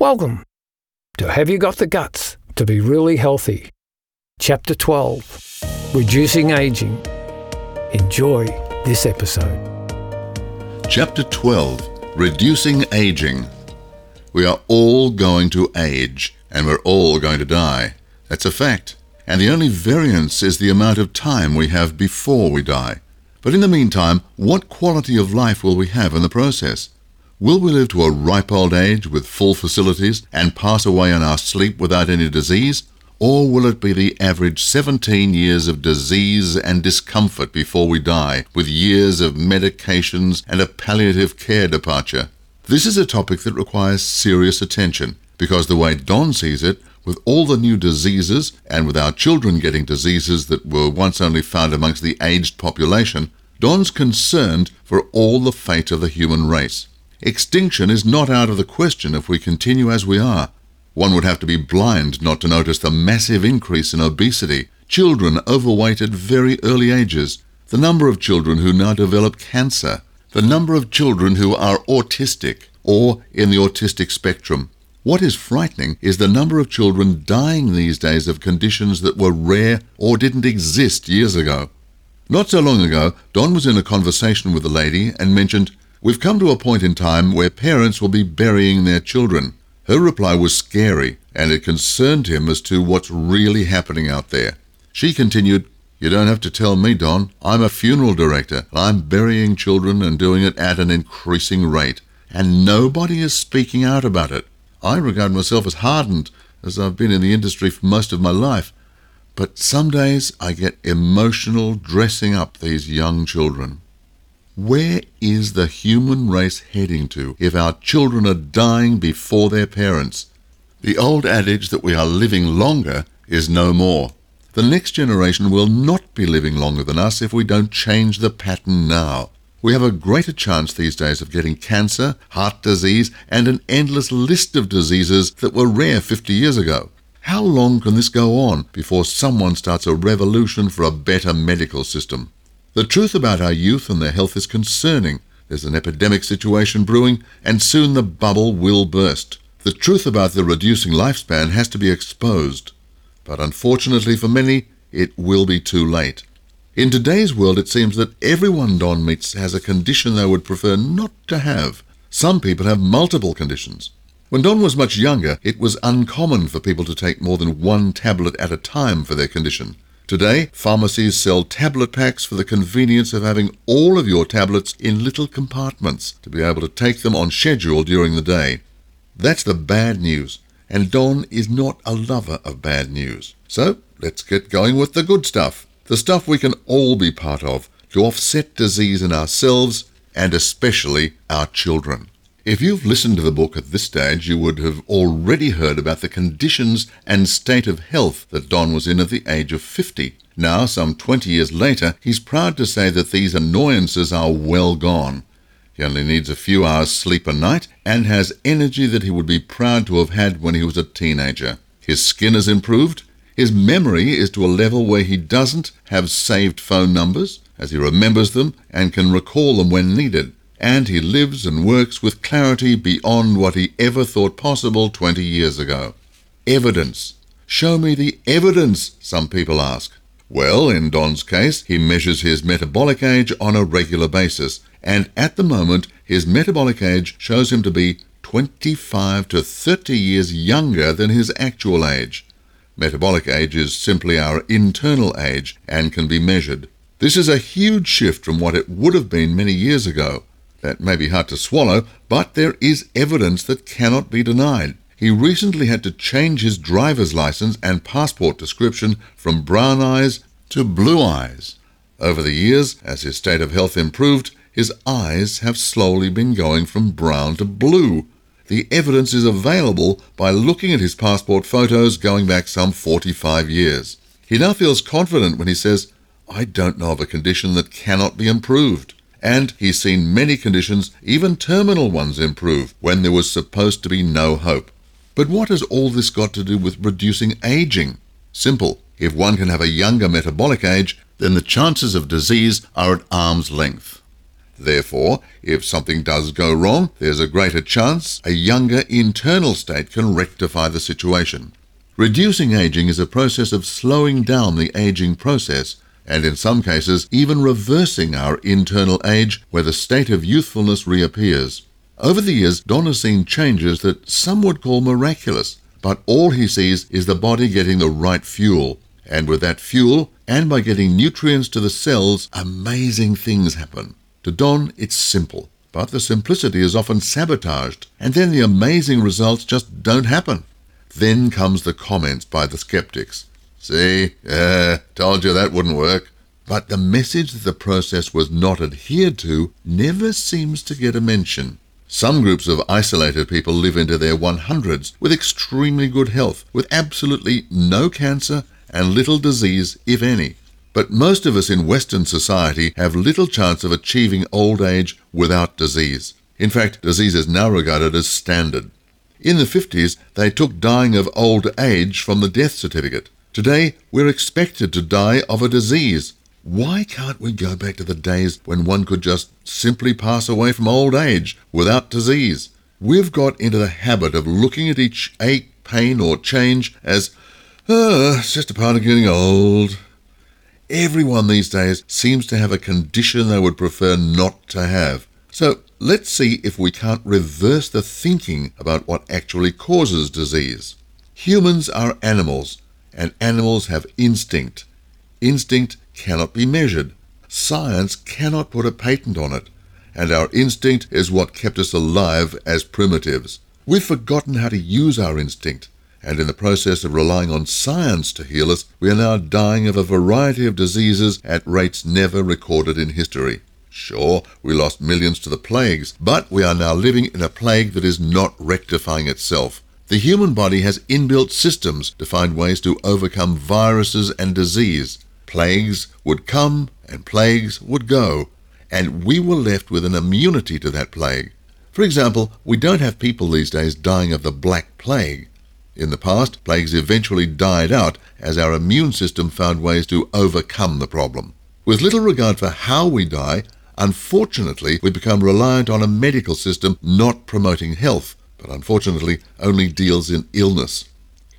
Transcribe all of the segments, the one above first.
Welcome to Have You Got the Guts to Be Really Healthy? Chapter 12 Reducing Aging. Enjoy this episode. Chapter 12 Reducing Aging. We are all going to age, and we're all going to die. That's a fact. And the only variance is the amount of time we have before we die. But in the meantime, what quality of life will we have in the process? Will we live to a ripe old age with full facilities and pass away in our sleep without any disease? Or will it be the average 17 years of disease and discomfort before we die, with years of medications and a palliative care departure? This is a topic that requires serious attention, because the way Don sees it, with all the new diseases and with our children getting diseases that were once only found amongst the aged population, Don's concerned for all the fate of the human race. Extinction is not out of the question if we continue as we are. One would have to be blind not to notice the massive increase in obesity, children overweight at very early ages, the number of children who now develop cancer, the number of children who are autistic or in the autistic spectrum. What is frightening is the number of children dying these days of conditions that were rare or didn't exist years ago. Not so long ago, Don was in a conversation with a lady and mentioned We've come to a point in time where parents will be burying their children. Her reply was scary, and it concerned him as to what's really happening out there. She continued, You don't have to tell me, Don. I'm a funeral director. I'm burying children and doing it at an increasing rate, and nobody is speaking out about it. I regard myself as hardened, as I've been in the industry for most of my life, but some days I get emotional dressing up these young children. Where is the human race heading to if our children are dying before their parents? The old adage that we are living longer is no more. The next generation will not be living longer than us if we don't change the pattern now. We have a greater chance these days of getting cancer, heart disease, and an endless list of diseases that were rare 50 years ago. How long can this go on before someone starts a revolution for a better medical system? The truth about our youth and their health is concerning. There's an epidemic situation brewing, and soon the bubble will burst. The truth about the reducing lifespan has to be exposed. But unfortunately for many, it will be too late. In today's world, it seems that everyone Don meets has a condition they would prefer not to have. Some people have multiple conditions. When Don was much younger, it was uncommon for people to take more than one tablet at a time for their condition. Today, pharmacies sell tablet packs for the convenience of having all of your tablets in little compartments to be able to take them on schedule during the day. That's the bad news, and Don is not a lover of bad news. So, let's get going with the good stuff. The stuff we can all be part of to offset disease in ourselves and especially our children. If you've listened to the book at this stage, you would have already heard about the conditions and state of health that Don was in at the age of 50. Now, some 20 years later, he's proud to say that these annoyances are well gone. He only needs a few hours sleep a night and has energy that he would be proud to have had when he was a teenager. His skin has improved. His memory is to a level where he doesn't have saved phone numbers, as he remembers them and can recall them when needed and he lives and works with clarity beyond what he ever thought possible 20 years ago. Evidence. Show me the evidence, some people ask. Well, in Don's case, he measures his metabolic age on a regular basis, and at the moment, his metabolic age shows him to be 25 to 30 years younger than his actual age. Metabolic age is simply our internal age and can be measured. This is a huge shift from what it would have been many years ago. That may be hard to swallow, but there is evidence that cannot be denied. He recently had to change his driver's license and passport description from brown eyes to blue eyes. Over the years, as his state of health improved, his eyes have slowly been going from brown to blue. The evidence is available by looking at his passport photos going back some 45 years. He now feels confident when he says, I don't know of a condition that cannot be improved and he's seen many conditions, even terminal ones, improve when there was supposed to be no hope. But what has all this got to do with reducing aging? Simple. If one can have a younger metabolic age, then the chances of disease are at arm's length. Therefore, if something does go wrong, there's a greater chance a younger internal state can rectify the situation. Reducing aging is a process of slowing down the aging process and in some cases even reversing our internal age where the state of youthfulness reappears. Over the years, Don has seen changes that some would call miraculous, but all he sees is the body getting the right fuel. And with that fuel, and by getting nutrients to the cells, amazing things happen. To Don, it's simple, but the simplicity is often sabotaged, and then the amazing results just don't happen. Then comes the comments by the skeptics. See, uh, told you that wouldn't work. But the message that the process was not adhered to never seems to get a mention. Some groups of isolated people live into their 100s with extremely good health, with absolutely no cancer and little disease, if any. But most of us in Western society have little chance of achieving old age without disease. In fact, disease is now regarded as standard. In the 50s, they took dying of old age from the death certificate. Today, we're expected to die of a disease. Why can't we go back to the days when one could just simply pass away from old age without disease? We've got into the habit of looking at each ache, pain, or change as, oh, it's just a part of getting old. Everyone these days seems to have a condition they would prefer not to have. So let's see if we can't reverse the thinking about what actually causes disease. Humans are animals, and animals have instinct. Instinct cannot be measured. Science cannot put a patent on it. And our instinct is what kept us alive as primitives. We've forgotten how to use our instinct and in the process of relying on science to heal us, we are now dying of a variety of diseases at rates never recorded in history. Sure, we lost millions to the plagues, but we are now living in a plague that is not rectifying itself. The human body has inbuilt systems to find ways to overcome viruses and disease. Plagues would come and plagues would go, and we were left with an immunity to that plague. For example, we don't have people these days dying of the Black Plague. In the past, plagues eventually died out as our immune system found ways to overcome the problem. With little regard for how we die, unfortunately, we become reliant on a medical system not promoting health, but unfortunately only deals in illness.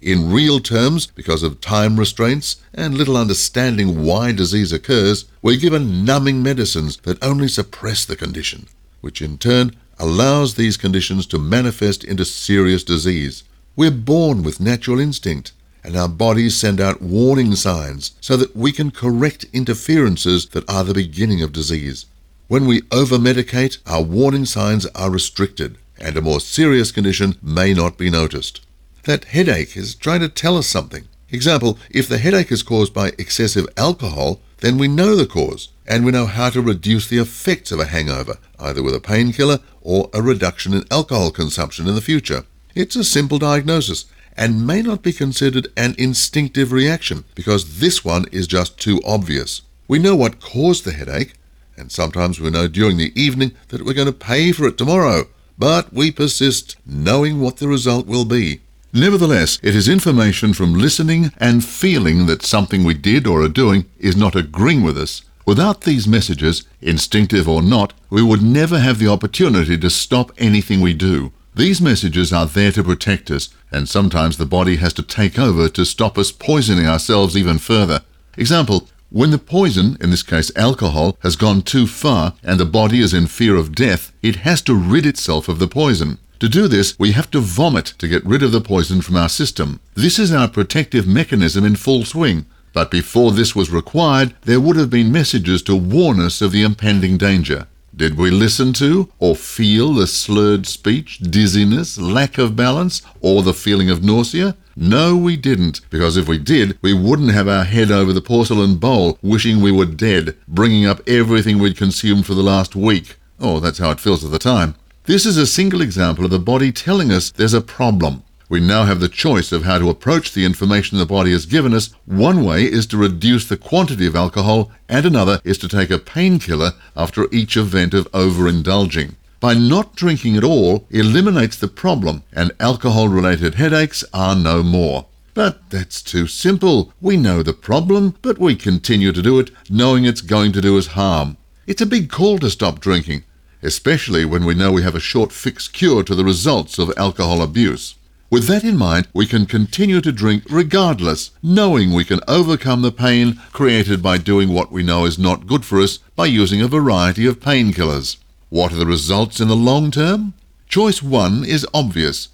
In real terms, because of time restraints and little understanding why disease occurs, we're given numbing medicines that only suppress the condition, which in turn allows these conditions to manifest into serious disease. We're born with natural instinct, and our bodies send out warning signs so that we can correct interferences that are the beginning of disease. When we over-medicate, our warning signs are restricted, and a more serious condition may not be noticed. That headache is trying to tell us something. Example, if the headache is caused by excessive alcohol, then we know the cause, and we know how to reduce the effects of a hangover, either with a painkiller or a reduction in alcohol consumption in the future. It's a simple diagnosis and may not be considered an instinctive reaction because this one is just too obvious. We know what caused the headache, and sometimes we know during the evening that we're going to pay for it tomorrow, but we persist knowing what the result will be. Nevertheless, it is information from listening and feeling that something we did or are doing is not agreeing with us. Without these messages, instinctive or not, we would never have the opportunity to stop anything we do. These messages are there to protect us, and sometimes the body has to take over to stop us poisoning ourselves even further. Example, when the poison, in this case alcohol, has gone too far and the body is in fear of death, it has to rid itself of the poison. To do this, we have to vomit to get rid of the poison from our system. This is our protective mechanism in full swing. But before this was required, there would have been messages to warn us of the impending danger. Did we listen to or feel the slurred speech, dizziness, lack of balance, or the feeling of nausea? No, we didn't, because if we did, we wouldn't have our head over the porcelain bowl, wishing we were dead, bringing up everything we'd consumed for the last week. Oh, that's how it feels at the time. This is a single example of the body telling us there's a problem. We now have the choice of how to approach the information the body has given us. One way is to reduce the quantity of alcohol, and another is to take a painkiller after each event of overindulging. By not drinking at all eliminates the problem, and alcohol related headaches are no more. But that's too simple. We know the problem, but we continue to do it knowing it's going to do us harm. It's a big call to stop drinking, especially when we know we have a short fixed cure to the results of alcohol abuse. With that in mind, we can continue to drink regardless, knowing we can overcome the pain created by doing what we know is not good for us by using a variety of painkillers. What are the results in the long term? Choice one is obvious.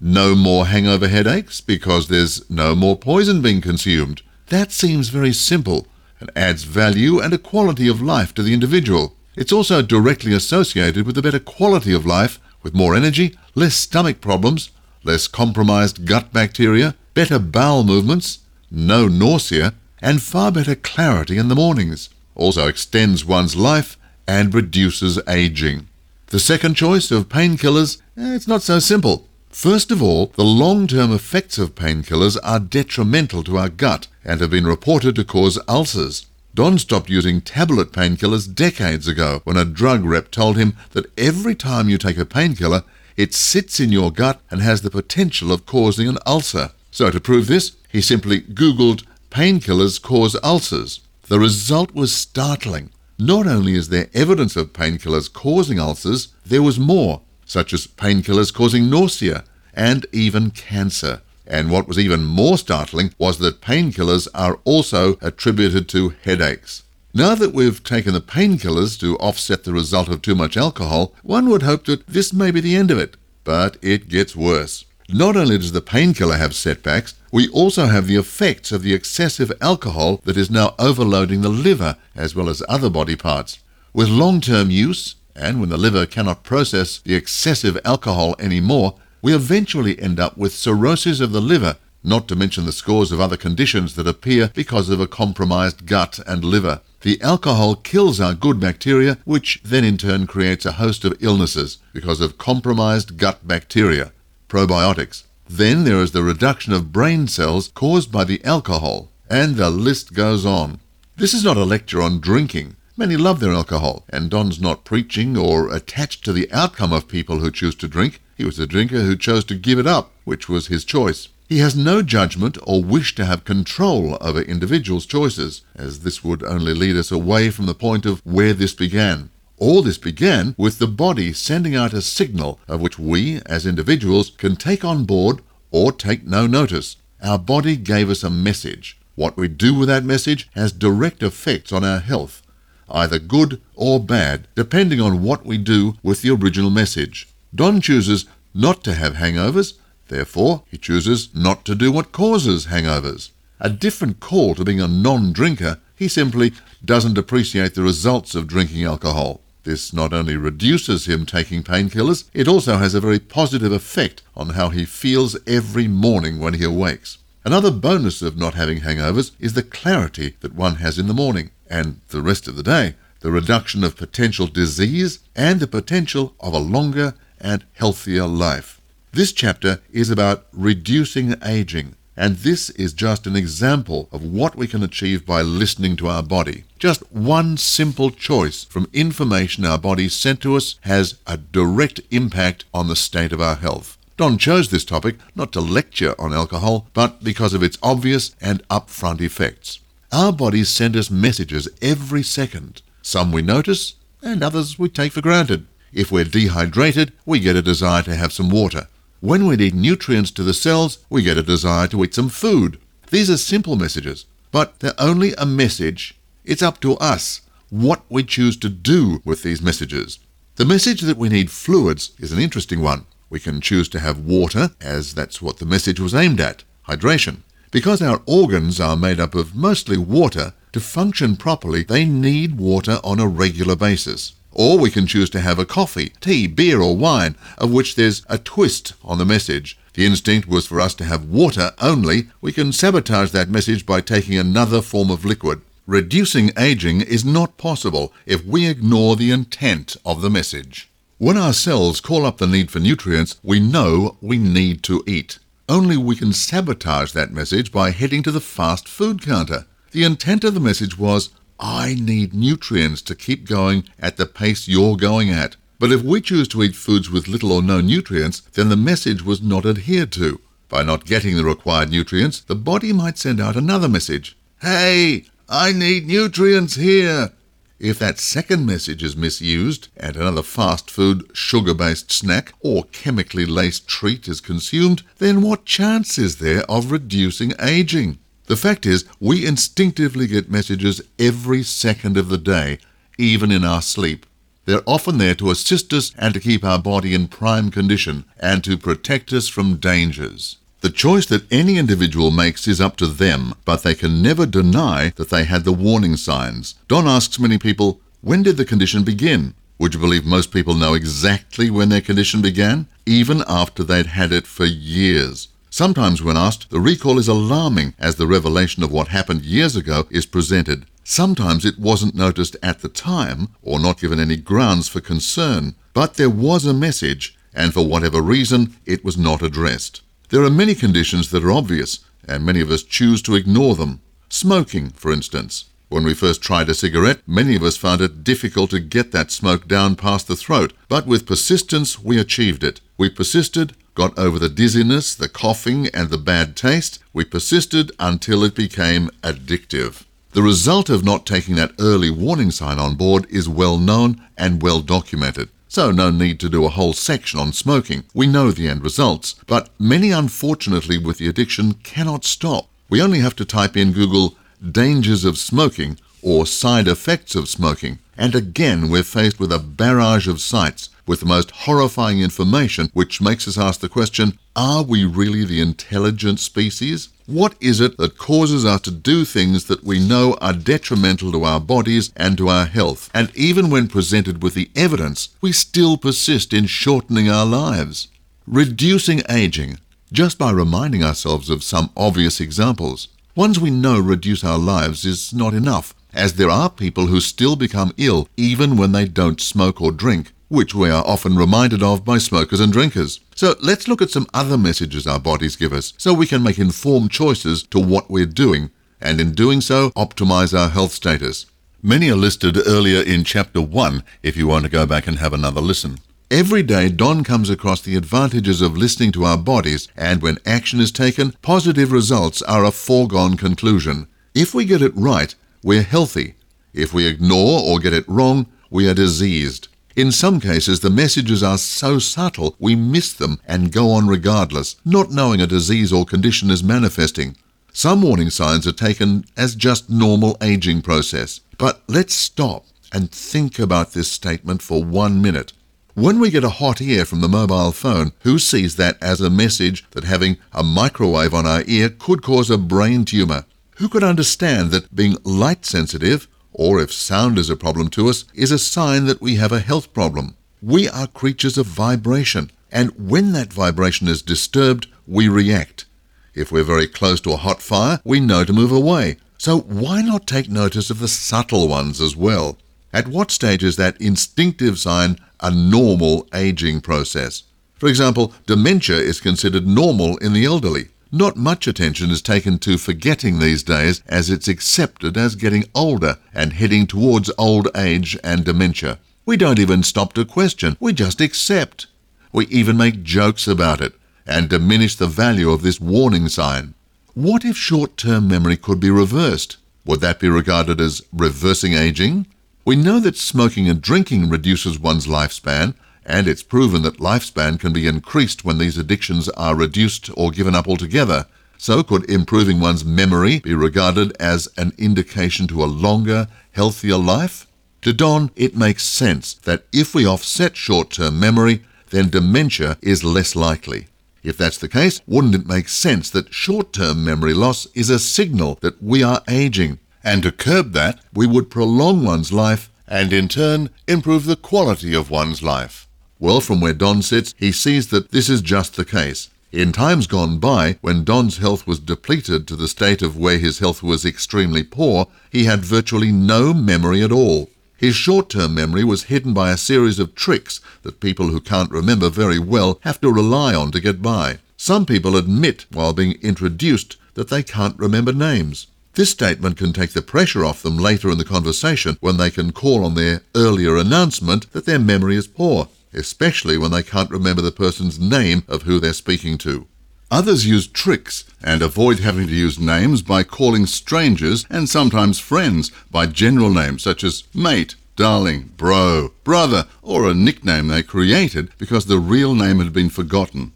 No more hangover headaches because there's no more poison being consumed. That seems very simple and adds value and a quality of life to the individual. It's also directly associated with a better quality of life, with more energy, less stomach problems, less compromised gut bacteria, better bowel movements, no nausea, and far better clarity in the mornings. Also extends one's life and reduces aging. The second choice of painkillers, eh, it's not so simple. First of all, the long-term effects of painkillers are detrimental to our gut and have been reported to cause ulcers. Don stopped using tablet painkillers decades ago when a drug rep told him that every time you take a painkiller, it sits in your gut and has the potential of causing an ulcer. So to prove this, he simply Googled painkillers cause ulcers. The result was startling. Not only is there evidence of painkillers causing ulcers, there was more, such as painkillers causing nausea and even cancer. And what was even more startling was that painkillers are also attributed to headaches. Now that we've taken the painkillers to offset the result of too much alcohol, one would hope that this may be the end of it. But it gets worse. Not only does the painkiller have setbacks, we also have the effects of the excessive alcohol that is now overloading the liver as well as other body parts. With long term use, and when the liver cannot process the excessive alcohol anymore, we eventually end up with cirrhosis of the liver, not to mention the scores of other conditions that appear because of a compromised gut and liver. The alcohol kills our good bacteria, which then in turn creates a host of illnesses because of compromised gut bacteria, probiotics. Then there is the reduction of brain cells caused by the alcohol, and the list goes on. This is not a lecture on drinking. Many love their alcohol, and Don's not preaching or attached to the outcome of people who choose to drink. He was a drinker who chose to give it up, which was his choice. He has no judgment or wish to have control over individuals' choices, as this would only lead us away from the point of where this began. All this began with the body sending out a signal of which we, as individuals, can take on board or take no notice. Our body gave us a message. What we do with that message has direct effects on our health, either good or bad, depending on what we do with the original message. Don chooses not to have hangovers Therefore, he chooses not to do what causes hangovers. A different call to being a non drinker, he simply doesn't appreciate the results of drinking alcohol. This not only reduces him taking painkillers, it also has a very positive effect on how he feels every morning when he awakes. Another bonus of not having hangovers is the clarity that one has in the morning and the rest of the day, the reduction of potential disease, and the potential of a longer and healthier life. This chapter is about reducing aging, and this is just an example of what we can achieve by listening to our body. Just one simple choice from information our body sent to us has a direct impact on the state of our health. Don chose this topic not to lecture on alcohol, but because of its obvious and upfront effects. Our bodies send us messages every second. Some we notice, and others we take for granted. If we're dehydrated, we get a desire to have some water. When we need nutrients to the cells, we get a desire to eat some food. These are simple messages, but they're only a message. It's up to us what we choose to do with these messages. The message that we need fluids is an interesting one. We can choose to have water, as that's what the message was aimed at hydration. Because our organs are made up of mostly water, to function properly, they need water on a regular basis. Or we can choose to have a coffee, tea, beer, or wine, of which there's a twist on the message. The instinct was for us to have water only. We can sabotage that message by taking another form of liquid. Reducing aging is not possible if we ignore the intent of the message. When our cells call up the need for nutrients, we know we need to eat. Only we can sabotage that message by heading to the fast food counter. The intent of the message was I need nutrients to keep going at the pace you're going at. But if we choose to eat foods with little or no nutrients, then the message was not adhered to. By not getting the required nutrients, the body might send out another message Hey, I need nutrients here. If that second message is misused and another fast food, sugar based snack or chemically laced treat is consumed, then what chance is there of reducing aging? The fact is, we instinctively get messages every second of the day, even in our sleep. They're often there to assist us and to keep our body in prime condition and to protect us from dangers. The choice that any individual makes is up to them, but they can never deny that they had the warning signs. Don asks many people, when did the condition begin? Would you believe most people know exactly when their condition began? Even after they'd had it for years. Sometimes, when asked, the recall is alarming as the revelation of what happened years ago is presented. Sometimes it wasn't noticed at the time or not given any grounds for concern, but there was a message, and for whatever reason, it was not addressed. There are many conditions that are obvious, and many of us choose to ignore them. Smoking, for instance. When we first tried a cigarette, many of us found it difficult to get that smoke down past the throat, but with persistence we achieved it. We persisted, got over the dizziness, the coughing, and the bad taste. We persisted until it became addictive. The result of not taking that early warning sign on board is well known and well documented. So, no need to do a whole section on smoking. We know the end results, but many, unfortunately, with the addiction cannot stop. We only have to type in Google dangers of smoking or side effects of smoking, and again we're faced with a barrage of sites with the most horrifying information, which makes us ask the question are we really the intelligent species? What is it that causes us to do things that we know are detrimental to our bodies and to our health? And even when presented with the evidence, we still persist in shortening our lives. Reducing aging, just by reminding ourselves of some obvious examples. Ones we know reduce our lives is not enough, as there are people who still become ill even when they don't smoke or drink, which we are often reminded of by smokers and drinkers. So let's look at some other messages our bodies give us so we can make informed choices to what we're doing and in doing so optimize our health status. Many are listed earlier in chapter 1 if you want to go back and have another listen. Every day, Don comes across the advantages of listening to our bodies, and when action is taken, positive results are a foregone conclusion. If we get it right, we're healthy. If we ignore or get it wrong, we are diseased. In some cases, the messages are so subtle we miss them and go on regardless, not knowing a disease or condition is manifesting. Some warning signs are taken as just normal aging process. But let's stop and think about this statement for one minute. When we get a hot ear from the mobile phone, who sees that as a message that having a microwave on our ear could cause a brain tumor? Who could understand that being light sensitive or if sound is a problem to us, is a sign that we have a health problem. We are creatures of vibration, and when that vibration is disturbed, we react. If we're very close to a hot fire, we know to move away. So why not take notice of the subtle ones as well? At what stage is that instinctive sign a normal aging process? For example, dementia is considered normal in the elderly. Not much attention is taken to forgetting these days as it's accepted as getting older and heading towards old age and dementia. We don't even stop to question, we just accept. We even make jokes about it and diminish the value of this warning sign. What if short term memory could be reversed? Would that be regarded as reversing aging? We know that smoking and drinking reduces one's lifespan, and it's proven that lifespan can be increased when these addictions are reduced or given up altogether. So, could improving one's memory be regarded as an indication to a longer, healthier life? To Don, it makes sense that if we offset short term memory, then dementia is less likely. If that's the case, wouldn't it make sense that short term memory loss is a signal that we are aging? And to curb that, we would prolong one's life and in turn improve the quality of one's life. Well, from where Don sits, he sees that this is just the case. In times gone by, when Don's health was depleted to the state of where his health was extremely poor, he had virtually no memory at all. His short term memory was hidden by a series of tricks that people who can't remember very well have to rely on to get by. Some people admit while being introduced that they can't remember names. This statement can take the pressure off them later in the conversation when they can call on their earlier announcement that their memory is poor especially when they can't remember the person's name of who they're speaking to. Others use tricks and avoid having to use names by calling strangers and sometimes friends by general names such as mate, darling, bro, brother, or a nickname they created because the real name had been forgotten.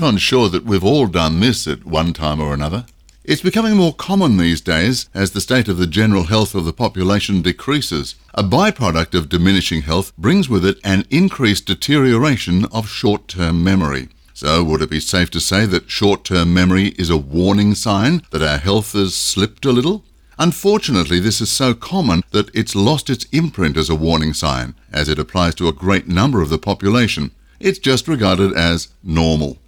I'm sure that we've all done this at one time or another. It's becoming more common these days as the state of the general health of the population decreases. A byproduct of diminishing health brings with it an increased deterioration of short term memory. So, would it be safe to say that short term memory is a warning sign that our health has slipped a little? Unfortunately, this is so common that it's lost its imprint as a warning sign, as it applies to a great number of the population. It's just regarded as normal.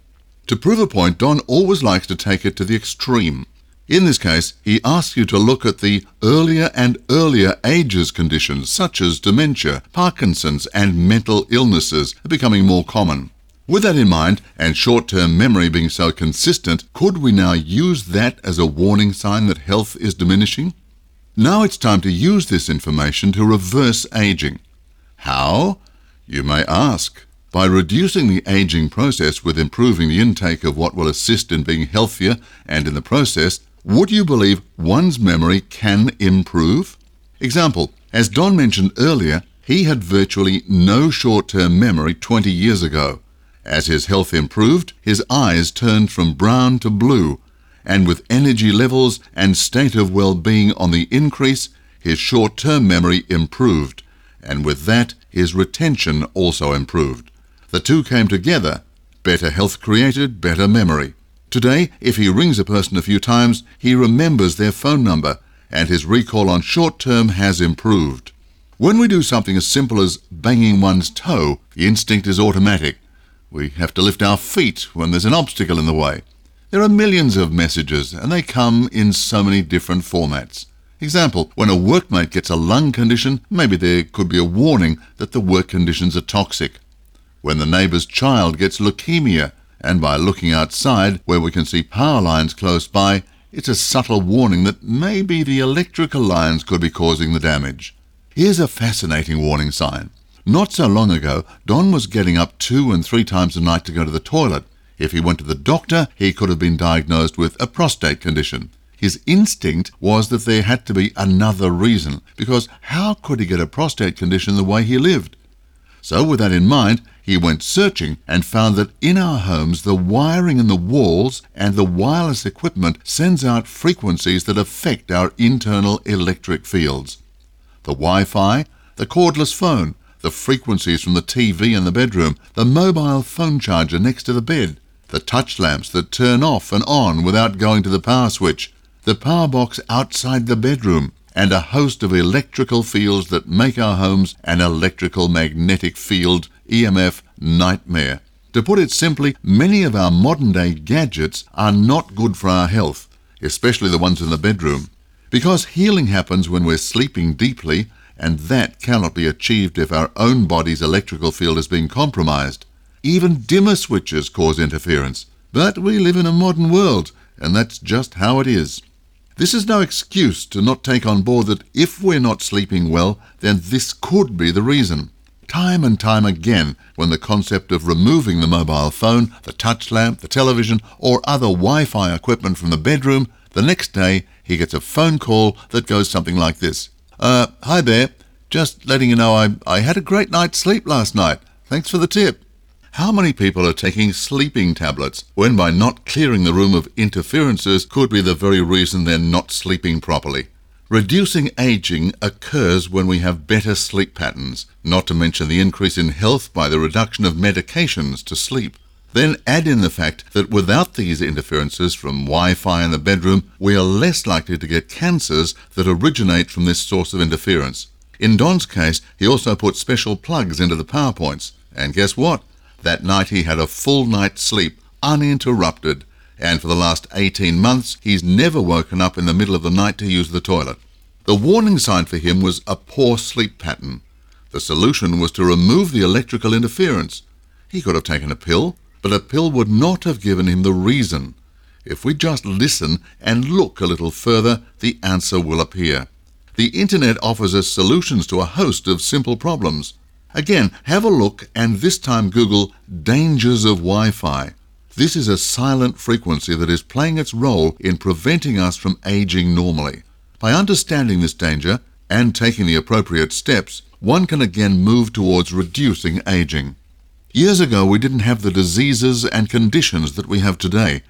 To prove a point, Don always likes to take it to the extreme. In this case, he asks you to look at the earlier and earlier ages conditions such as dementia, Parkinson's, and mental illnesses are becoming more common. With that in mind, and short term memory being so consistent, could we now use that as a warning sign that health is diminishing? Now it's time to use this information to reverse aging. How? You may ask. By reducing the aging process with improving the intake of what will assist in being healthier and in the process, would you believe one's memory can improve? Example, as Don mentioned earlier, he had virtually no short term memory 20 years ago. As his health improved, his eyes turned from brown to blue, and with energy levels and state of well being on the increase, his short term memory improved, and with that, his retention also improved. The two came together better health created better memory. Today, if he rings a person a few times, he remembers their phone number, and his recall on short term has improved. When we do something as simple as banging one's toe, the instinct is automatic. We have to lift our feet when there's an obstacle in the way. There are millions of messages, and they come in so many different formats. Example, when a workmate gets a lung condition, maybe there could be a warning that the work conditions are toxic. When the neighbour's child gets leukemia, and by looking outside where we can see power lines close by, it's a subtle warning that maybe the electrical lines could be causing the damage. Here's a fascinating warning sign. Not so long ago, Don was getting up two and three times a night to go to the toilet. If he went to the doctor, he could have been diagnosed with a prostate condition. His instinct was that there had to be another reason, because how could he get a prostate condition the way he lived? So, with that in mind, he went searching and found that in our homes the wiring in the walls and the wireless equipment sends out frequencies that affect our internal electric fields. The Wi Fi, the cordless phone, the frequencies from the TV in the bedroom, the mobile phone charger next to the bed, the touch lamps that turn off and on without going to the power switch, the power box outside the bedroom, and a host of electrical fields that make our homes an electrical magnetic field EMF nightmare. To put it simply, many of our modern day gadgets are not good for our health, especially the ones in the bedroom. Because healing happens when we're sleeping deeply, and that cannot be achieved if our own body's electrical field is being compromised. Even dimmer switches cause interference. But we live in a modern world, and that's just how it is. This is no excuse to not take on board that if we're not sleeping well, then this could be the reason. Time and time again, when the concept of removing the mobile phone, the touch lamp, the television, or other Wi Fi equipment from the bedroom, the next day he gets a phone call that goes something like this uh, hi there. Just letting you know I, I had a great night's sleep last night. Thanks for the tip. How many people are taking sleeping tablets when by not clearing the room of interferences could be the very reason they're not sleeping properly? Reducing aging occurs when we have better sleep patterns, not to mention the increase in health by the reduction of medications to sleep. Then add in the fact that without these interferences from Wi Fi in the bedroom, we are less likely to get cancers that originate from this source of interference. In Don's case, he also put special plugs into the power points. And guess what? That night he had a full night's sleep, uninterrupted. And for the last 18 months, he's never woken up in the middle of the night to use the toilet. The warning sign for him was a poor sleep pattern. The solution was to remove the electrical interference. He could have taken a pill, but a pill would not have given him the reason. If we just listen and look a little further, the answer will appear. The internet offers us solutions to a host of simple problems. Again, have a look and this time Google dangers of Wi Fi. This is a silent frequency that is playing its role in preventing us from aging normally. By understanding this danger and taking the appropriate steps, one can again move towards reducing aging. Years ago, we didn't have the diseases and conditions that we have today.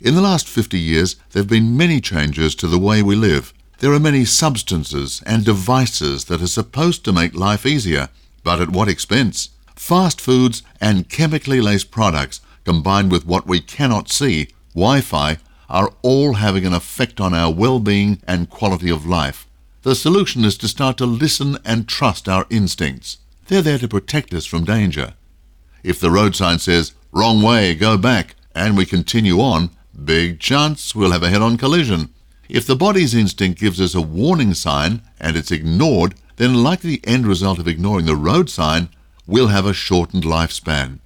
In the last 50 years, there have been many changes to the way we live. There are many substances and devices that are supposed to make life easier, but at what expense? Fast foods and chemically laced products, combined with what we cannot see, Wi Fi, are all having an effect on our well being and quality of life. The solution is to start to listen and trust our instincts. They're there to protect us from danger. If the road sign says, wrong way, go back, and we continue on, big chance we'll have a head on collision. If the body's instinct gives us a warning sign and it's ignored, then, like the end result of ignoring the road sign, we'll have a shortened lifespan.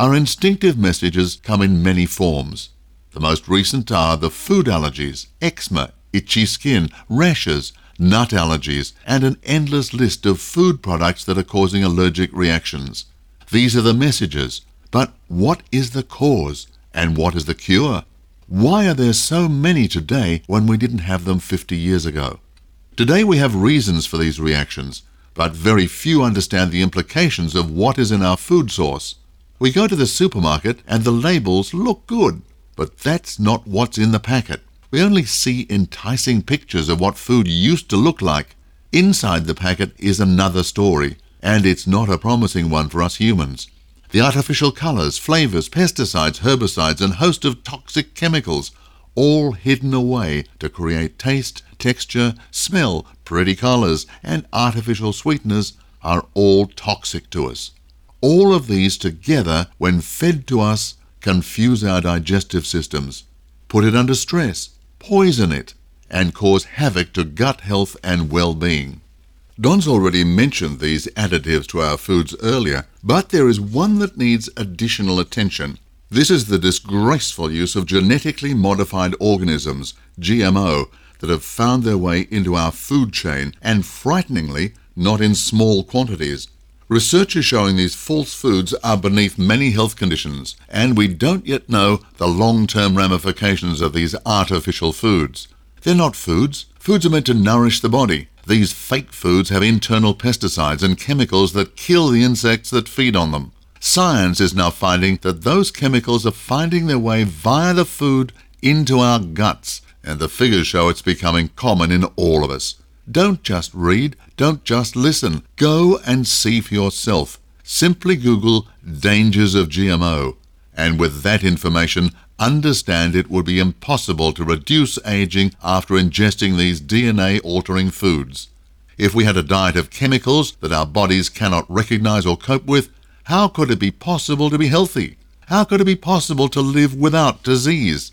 Our instinctive messages come in many forms. The most recent are the food allergies, eczema, itchy skin, rashes, nut allergies, and an endless list of food products that are causing allergic reactions. These are the messages. But what is the cause? And what is the cure? Why are there so many today when we didn't have them 50 years ago? Today we have reasons for these reactions, but very few understand the implications of what is in our food source. We go to the supermarket and the labels look good, but that's not what's in the packet. We only see enticing pictures of what food used to look like. Inside the packet is another story, and it's not a promising one for us humans. The artificial colors, flavors, pesticides, herbicides, and host of toxic chemicals, all hidden away to create taste, texture, smell, pretty colors, and artificial sweeteners, are all toxic to us. All of these together, when fed to us, confuse our digestive systems, put it under stress, poison it, and cause havoc to gut health and well being. Don's already mentioned these additives to our foods earlier, but there is one that needs additional attention. This is the disgraceful use of genetically modified organisms, GMO, that have found their way into our food chain and frighteningly not in small quantities. Research is showing these false foods are beneath many health conditions, and we don't yet know the long term ramifications of these artificial foods. They're not foods. Foods are meant to nourish the body. These fake foods have internal pesticides and chemicals that kill the insects that feed on them. Science is now finding that those chemicals are finding their way via the food into our guts, and the figures show it's becoming common in all of us. Don't just read, don't just listen. Go and see for yourself. Simply Google dangers of GMO, and with that information, understand it would be impossible to reduce aging after ingesting these DNA altering foods. If we had a diet of chemicals that our bodies cannot recognize or cope with, how could it be possible to be healthy? How could it be possible to live without disease?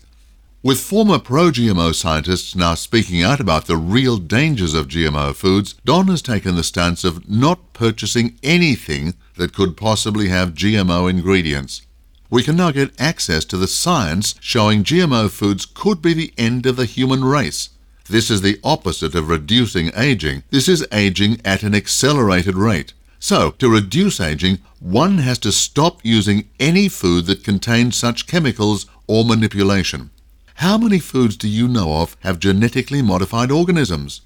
With former pro GMO scientists now speaking out about the real dangers of GMO foods, Don has taken the stance of not purchasing anything that could possibly have GMO ingredients. We can now get access to the science showing GMO foods could be the end of the human race. This is the opposite of reducing aging. This is aging at an accelerated rate. So, to reduce aging, one has to stop using any food that contains such chemicals or manipulation. How many foods do you know of have genetically modified organisms?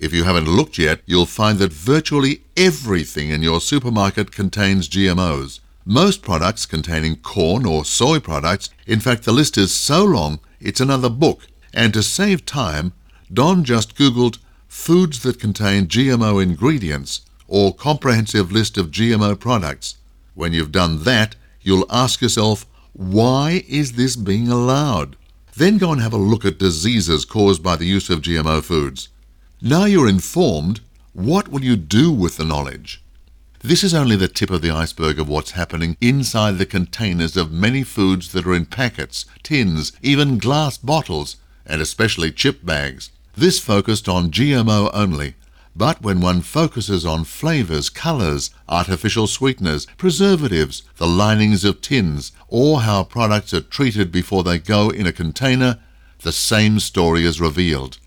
If you haven't looked yet, you'll find that virtually everything in your supermarket contains GMOs. Most products containing corn or soy products, in fact, the list is so long it's another book. And to save time, Don just Googled foods that contain GMO ingredients or comprehensive list of GMO products. When you've done that, you'll ask yourself, why is this being allowed? Then go and have a look at diseases caused by the use of GMO foods. Now you're informed, what will you do with the knowledge? This is only the tip of the iceberg of what's happening inside the containers of many foods that are in packets, tins, even glass bottles, and especially chip bags. This focused on GMO only. But when one focuses on flavors, colors, artificial sweeteners, preservatives, the linings of tins, or how products are treated before they go in a container, the same story is revealed.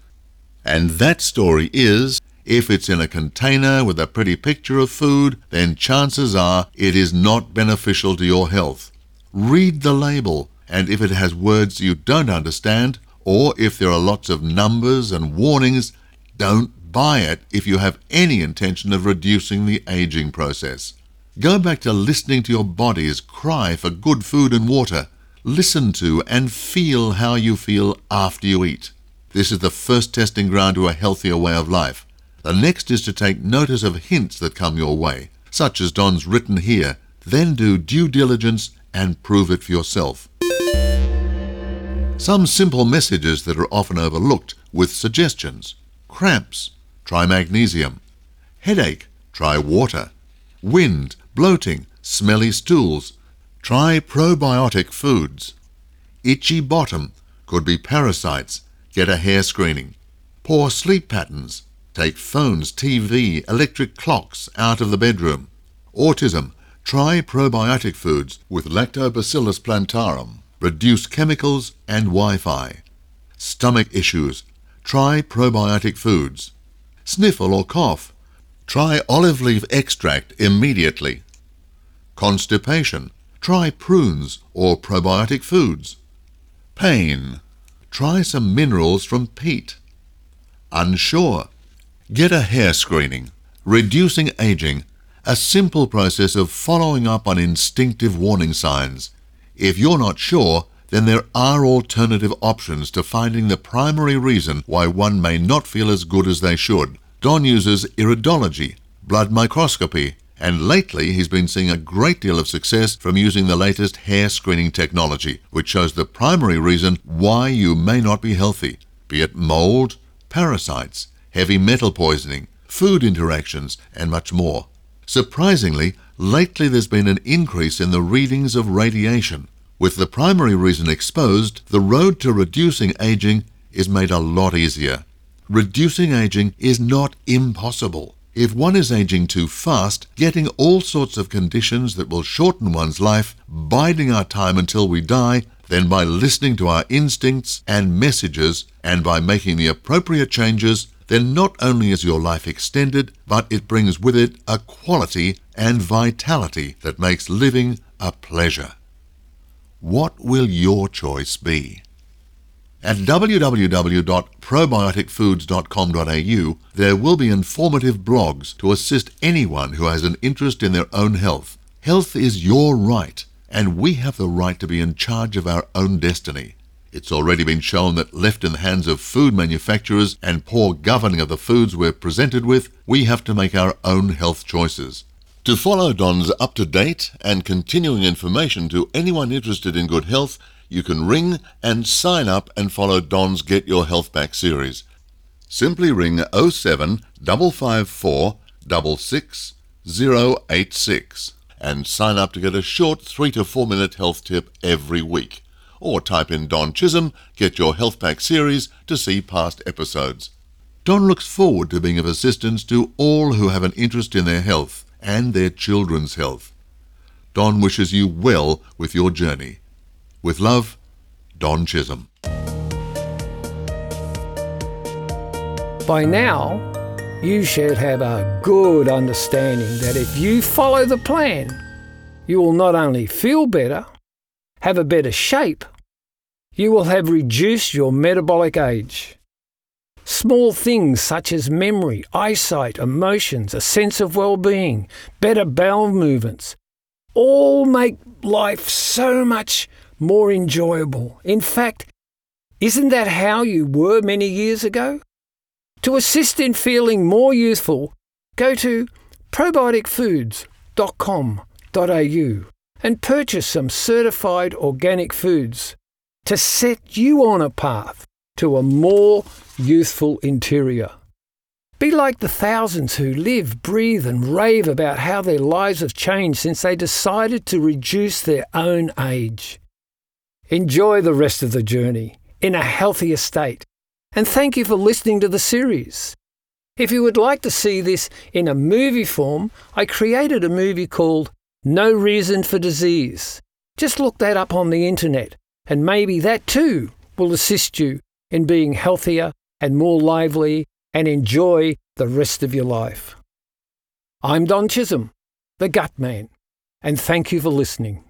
And that story is if it's in a container with a pretty picture of food, then chances are it is not beneficial to your health. Read the label. and if it has words you don't understand, or if there are lots of numbers and warnings, don't buy it if you have any intention of reducing the aging process. Go back to listening to your body's cry for good food and water. Listen to and feel how you feel after you eat. This is the first testing ground to a healthier way of life. The next is to take notice of hints that come your way, such as Don's written here. Then do due diligence and prove it for yourself. Some simple messages that are often overlooked with suggestions. Cramps, try magnesium. Headache, try water. Wind, bloating, smelly stools. Try probiotic foods. Itchy bottom, could be parasites, get a hair screening. Poor sleep patterns, take phones, TV, electric clocks out of the bedroom. Autism, try probiotic foods with Lactobacillus plantarum. Reduce chemicals and Wi-Fi. Stomach issues, try probiotic foods. Sniffle or cough, try olive leaf extract immediately. Constipation, try prunes or probiotic foods. Pain, try some minerals from peat. Unsure, get a hair screening. Reducing aging, a simple process of following up on instinctive warning signs. If you're not sure, then there are alternative options to finding the primary reason why one may not feel as good as they should. Don uses iridology, blood microscopy, and lately he's been seeing a great deal of success from using the latest hair screening technology, which shows the primary reason why you may not be healthy, be it mold, parasites, heavy metal poisoning, food interactions, and much more. Surprisingly, lately there's been an increase in the readings of radiation. With the primary reason exposed, the road to reducing aging is made a lot easier. Reducing aging is not impossible. If one is aging too fast, getting all sorts of conditions that will shorten one's life, biding our time until we die, then by listening to our instincts and messages and by making the appropriate changes, then not only is your life extended, but it brings with it a quality and vitality that makes living a pleasure. What will your choice be? At www.probioticfoods.com.au, there will be informative blogs to assist anyone who has an interest in their own health. Health is your right, and we have the right to be in charge of our own destiny. It's already been shown that left in the hands of food manufacturers and poor governing of the foods we're presented with, we have to make our own health choices. To follow Don's up to date and continuing information to anyone interested in good health, you can ring and sign up and follow Don's Get Your Health Back series. Simply ring 07 554 66086 and sign up to get a short 3 to 4 minute health tip every week. Or type in Don Chisholm, Get Your Health Back series to see past episodes. Don looks forward to being of assistance to all who have an interest in their health and their children's health. Don wishes you well with your journey. With love, Don Chisholm. By now, you should have a good understanding that if you follow the plan, you will not only feel better, have a better shape, you will have reduced your metabolic age. Small things such as memory, eyesight, emotions, a sense of well being, better bowel movements, all make life so much more enjoyable. In fact, isn't that how you were many years ago? To assist in feeling more youthful, go to probioticfoods.com.au and purchase some certified organic foods to set you on a path to a more youthful interior. Be like the thousands who live, breathe, and rave about how their lives have changed since they decided to reduce their own age. Enjoy the rest of the journey in a healthier state, and thank you for listening to the series. If you would like to see this in a movie form, I created a movie called No Reason for Disease. Just look that up on the internet, and maybe that too will assist you in being healthier and more lively and enjoy the rest of your life. I'm Don Chisholm, the Gut Man, and thank you for listening.